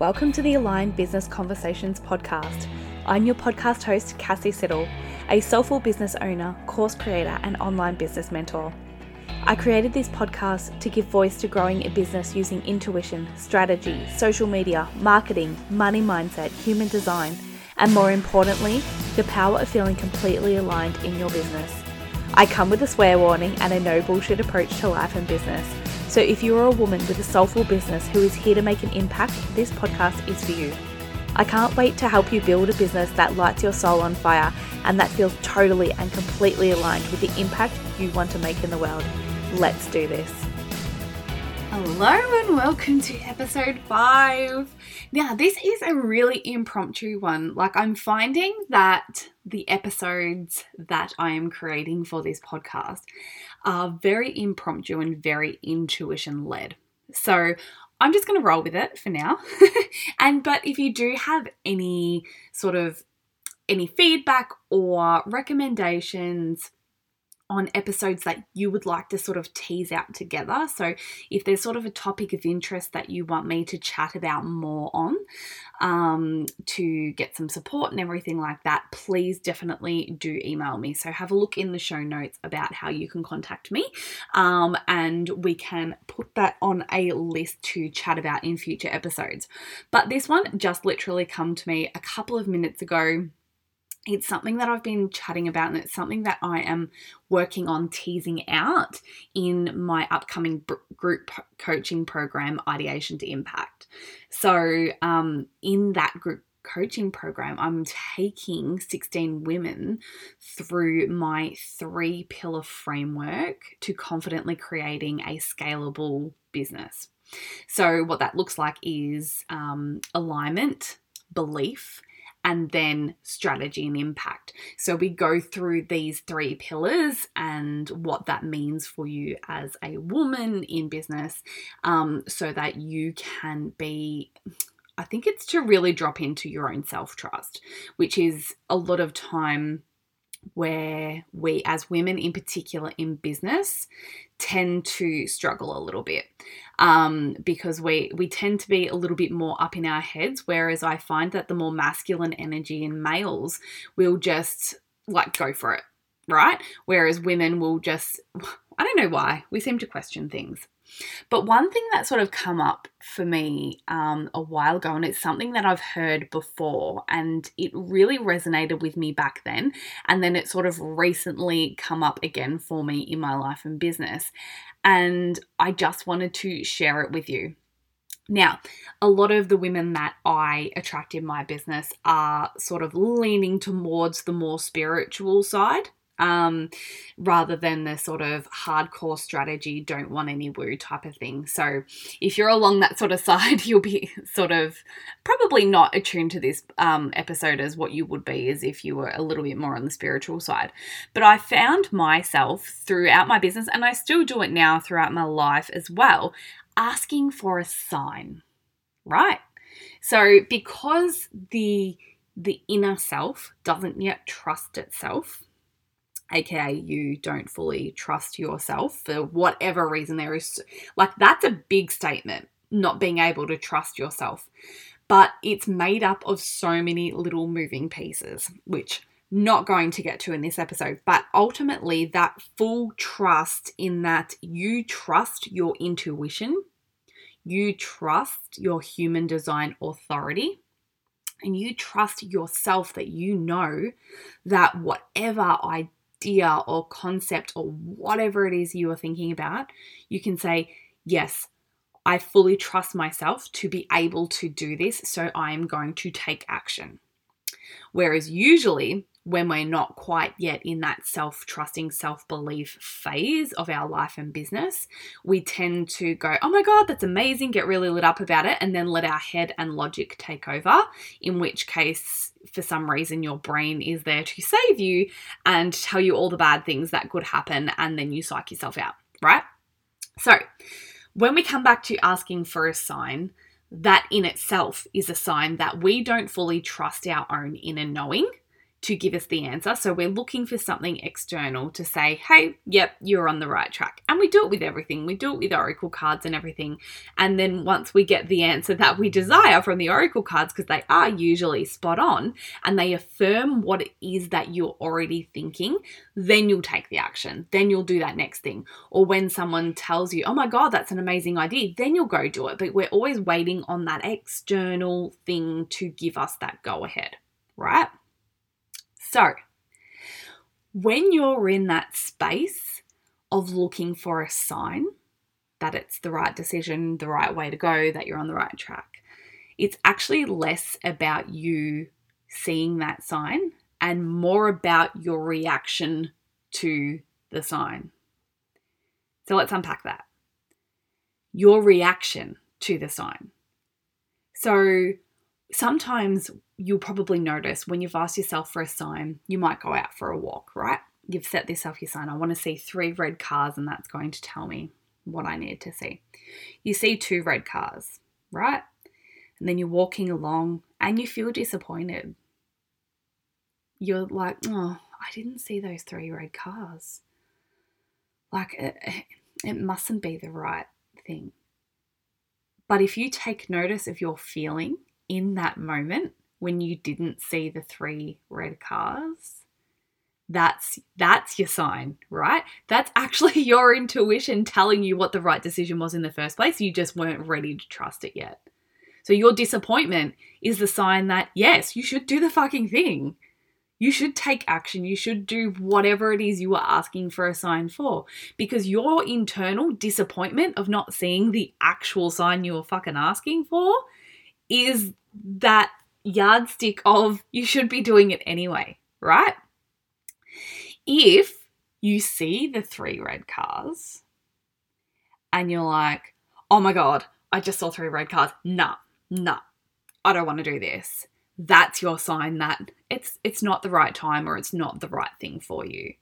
Welcome to the Aligned Business Conversations podcast. I'm your podcast host, Cassy Siddle, a soulful business owner, course creator, and online business mentor. I created this podcast to give voice to growing a business using intuition, strategy, social media, marketing, money mindset, human design, and more importantly, the power of feeling completely aligned in your business. I come with a swear warning and a no bullshit approach to life and business. So if you are a woman with a soulful business who is here to make an impact, this podcast is for you. I can't wait to help you build a business that lights your soul on fire and that feels totally and completely aligned with the impact you want to make in the world. Let's do this. Hello and welcome to episode five. Now, this is a really impromptu one. Like, I'm finding that the episodes that I am creating for this podcast are very impromptu and very intuition led. So, I'm just going to roll with it for now. and but if you do have any sort of any feedback or recommendations on episodes that you would like to sort of tease out together. So, if there's sort of a topic of interest that you want me to chat about more on, um, to get some support and everything like that, please definitely do email me. So, have a look in the show notes about how you can contact me, um, and we can put that on a list to chat about in future episodes. But this one just literally come to me a couple of minutes ago it's something that I've been chatting about, and it's something that I am working on teasing out in my upcoming group coaching program, Ideation to Impact. So, um, in that group coaching program, I'm taking 16 women through my three pillar framework to confidently creating a scalable business. So, what that looks like is um, alignment, belief, and then strategy and impact. So we go through these three pillars and what that means for you as a woman in business um, so that you can be. I think it's to really drop into your own self trust, which is a lot of time where we, as women in particular in business, tend to struggle a little bit um, because we we tend to be a little bit more up in our heads. Whereas I find that the more masculine energy in males will just like go for it, right? Whereas women will just I don't know why we seem to question things. But one thing that sort of come up for me um, a while ago, and it's something that I've heard before, and it really resonated with me back then, and then it sort of recently come up again for me in my life and business, and I just wanted to share it with you. Now, a lot of the women that I attract in my business are sort of leaning towards the more spiritual side um, rather than the sort of hardcore strategy, don't want any woo type of thing. So, if you're along that sort of side, you'll be sort of probably not attuned to this um, episode as what you would be as if you were a little bit more on the spiritual side. But I found myself throughout my business, and I still do it now throughout my life as well, asking for a sign, right? So, because the the inner self doesn't yet trust itself aka you don't fully trust yourself for whatever reason there is like that's a big statement not being able to trust yourself. But it's made up of so many little moving pieces which not going to get to in this episode but ultimately that full trust in that you trust your intuition you trust your human design authority and you trust yourself that you know that whatever I idea or concept or whatever it is you are thinking about, you can say, Yes, I fully trust myself to be able to do this, so I am going to take action. Whereas usually when we're not quite yet in that self trusting, self belief phase of our life and business, we tend to go, oh my God, that's amazing, get really lit up about it, and then let our head and logic take over. In which case, for some reason, your brain is there to save you and tell you all the bad things that could happen, and then you psych yourself out, right? So, when we come back to asking for a sign, that in itself is a sign that we don't fully trust our own inner knowing to give us the answer. So we're looking for something external to say, hey, yep, you're on the right track. And we do it with everything. We do it with oracle cards and everything. And then once we get the answer that we desire from the oracle cards, because they are usually spot on and they affirm what it is that you're already thinking, then you'll take the action. Then you'll do that next thing. Or when someone tells you, oh my God, that's an amazing idea, then you'll go do it. But we're always waiting on that external thing to give us that go ahead, right? So, when you're in that space of looking for a sign that it's the right decision, the right way to go, that you're on the right track, it's actually less about you seeing that sign and more about your reaction to the sign. So let's unpack that. Your reaction to the sign. So sometimes you'll probably notice when you've asked yourself for a sign, you might go out for a walk, right? You've set this yourself your sign. I want to see three red cars, and that's going to tell me what I need to see. You see two red cars, right? And then you're walking along and you feel disappointed. You're like, oh, I didn't see those three red cars. Like, it, it mustn't be the right thing. But if you take notice of your feeling in that moment when you didn't see the three red cars that's that's your sign right? That's actually your intuition telling you what the right decision was in the first place. You just weren't ready to trust it yet. So your disappointment is the sign that yes you should do the fucking thing. You should take action. You should do whatever it is you are asking for a sign for. Because your internal disappointment of not seeing the actual sign you were fucking asking for is that yardstick of you should be doing it anyway, right? If you see the three red cars and you're like, oh my God, I just saw three red cars. Nah, nah, I don't want to do this. That's your sign that it's it's not the right time or it's not the right thing for you.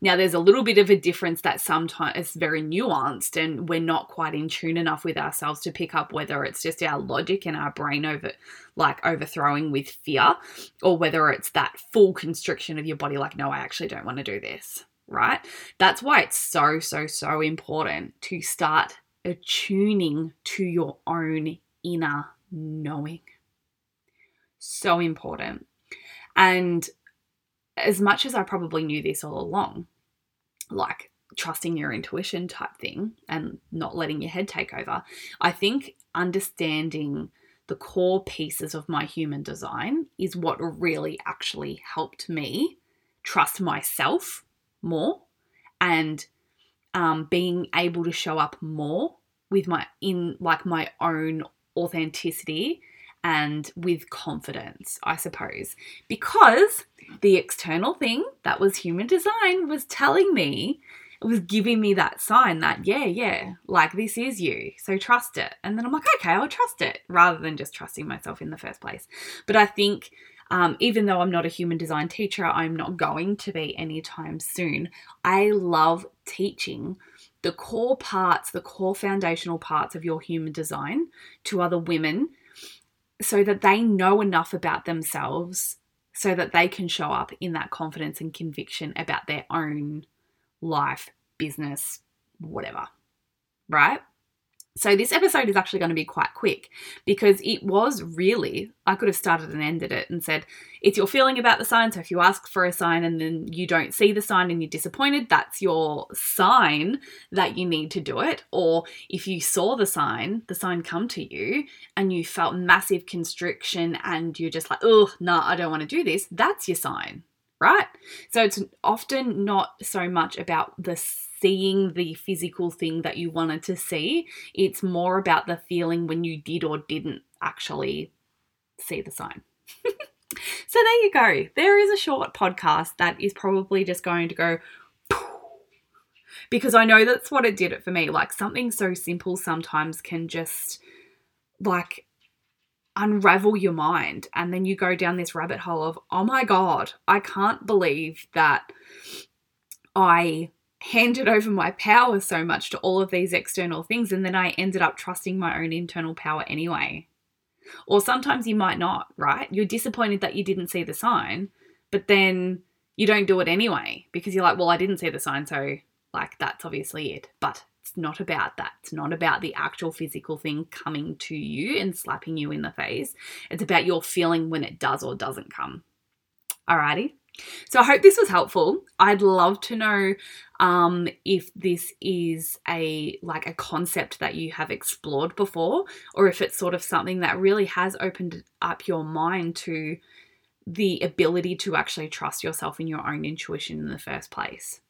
Now, there's a little bit of a difference that sometimes it's very nuanced and we're not quite in tune enough with ourselves to pick up whether it's just our logic and our brain over like overthrowing with fear or whether it's that full constriction of your body, like, no, I actually don't want to do this, right? That's why it's so, so, so important to start attuning to your own inner knowing. So important. And as much as I probably knew this all along, like trusting your intuition type thing and not letting your head take over, I think understanding the core pieces of my human design is what really actually helped me trust myself more and um, being able to show up more with my in like my own authenticity and with confidence, I suppose, because the external thing that was human design was telling me, it was giving me that sign that, yeah, yeah, like this is you. So trust it. And then I'm like, okay, I'll trust it rather than just trusting myself in the first place. But I think. Um, even though I'm not a human design teacher, I'm not going to be anytime soon. I love teaching the core parts, the core foundational parts of your human design to other women so that they know enough about themselves so that they can show up in that confidence and conviction about their own life, business, whatever. Right? So, this episode is actually going to be quite quick because it was really, I could have started and ended it and said, it's your feeling about the sign. So, if you ask for a sign and then you don't see the sign and you're disappointed, that's your sign that you need to do it. Or if you saw the sign, the sign come to you and you felt massive constriction and you're just like, oh, no, nah, I don't want to do this, that's your sign, right? So, it's often not so much about the seeing the physical thing that you wanted to see. It's more about the feeling when you did or didn't actually see the sign. so there you go. There is a short podcast that is probably just going to go because I know that's what it did it for me. Like something so simple sometimes can just like unravel your mind and then you go down this rabbit hole of oh my god, I can't believe that I handed over my power so much to all of these external things and then I ended up trusting my own internal power anyway. Or sometimes you might not, right? You're disappointed that you didn't see the sign, but then you don't do it anyway because you're like, well, I didn't see the sign, so like that's obviously it. But it's not about that. It's not about the actual physical thing coming to you and slapping you in the face. It's about your feeling when it does or doesn't come. Alrighty. So I hope this was helpful. I'd love to know um, if this is a like a concept that you have explored before, or if it's sort of something that really has opened up your mind to the ability to actually trust yourself in your own intuition in the first place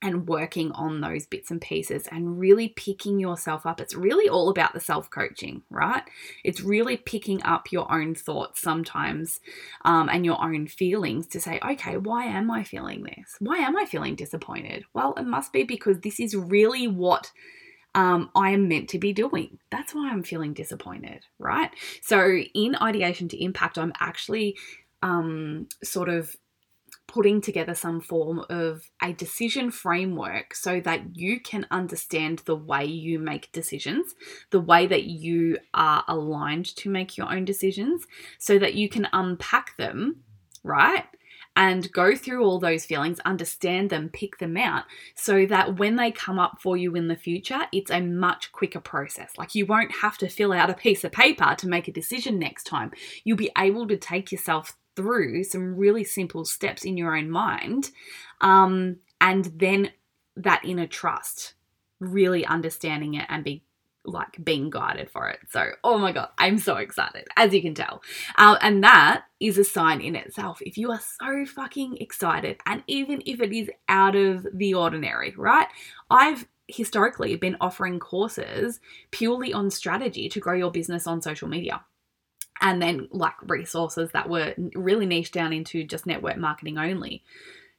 and working on those bits and pieces and really picking yourself up. It's really all about the self coaching, right? It's really picking up your own thoughts sometimes um, and your own feelings to say, okay, why am I feeling this? Why am I feeling disappointed? Well, it must be because this is really what. Um, I am meant to be doing. That's why I'm feeling disappointed, right? So, in ideation to impact, I'm actually um, sort of putting together some form of a decision framework so that you can understand the way you make decisions, the way that you are aligned to make your own decisions, so that you can unpack them, right? And go through all those feelings, understand them, pick them out, so that when they come up for you in the future, it's a much quicker process. Like you won't have to fill out a piece of paper to make a decision next time. You'll be able to take yourself through some really simple steps in your own mind um, and then that inner trust really understanding it and be like being guided for it. So oh my god i'm so excited as you can tell. Uh, and that is a sign in itself. If you are so fucking excited and even if it is out of the ordinary right? I've historically been offering courses purely on strategy to grow your business on social media and then like resources that were really niche down into just network marketing only.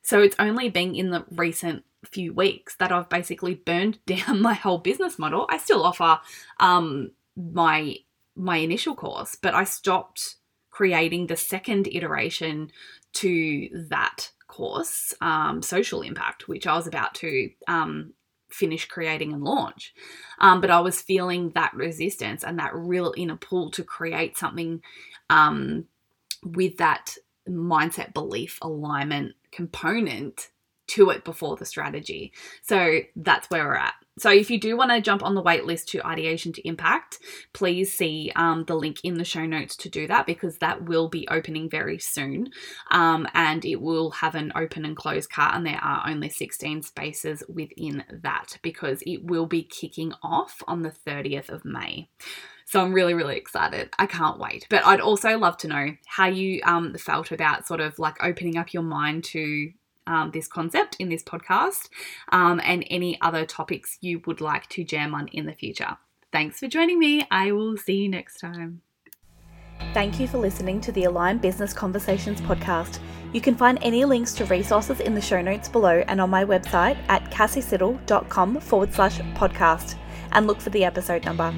So it's only been in the recent few weeks that I've basically burned down my whole business model. I still offer um, my my initial course, but I stopped creating the second iteration to that course, um, social impact, which I was about to um, finish creating and launch. Um, but I was feeling that resistance and that real inner pull to create something um, with that mindset, belief, alignment component to it before the strategy. So that's where we're at. So if you do want to jump on the wait list to ideation to impact, please see um, the link in the show notes to do that because that will be opening very soon. Um, and it will have an open and close cart, and there are only 16 spaces within that because it will be kicking off on the 30th of May. So I'm really, really excited. I can't wait. But I'd also love to know how you um, felt about sort of like opening up your mind to um, this concept in this podcast um, and any other topics you would like to jam on in the future. Thanks for joining me. I will see you next time. Thank you for listening to the Align Business Conversations podcast. You can find any links to resources in the show notes below and on my website at cassysiddle.com forward slash podcast and look for the episode number.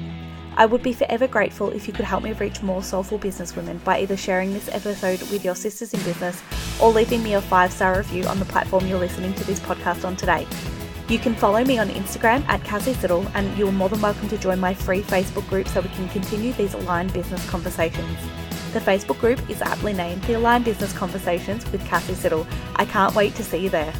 I would be forever grateful if you could help me reach more soulful businesswomen by either sharing this episode with your sisters in business or leaving me a five star review on the platform you're listening to this podcast on today. You can follow me on Instagram at Cassy Siddle, and you're more than welcome to join my free Facebook group so we can continue these aligned business conversations. The Facebook group is aptly named the Aligned Business Conversations with Cassy Siddle. I can't wait to see you there.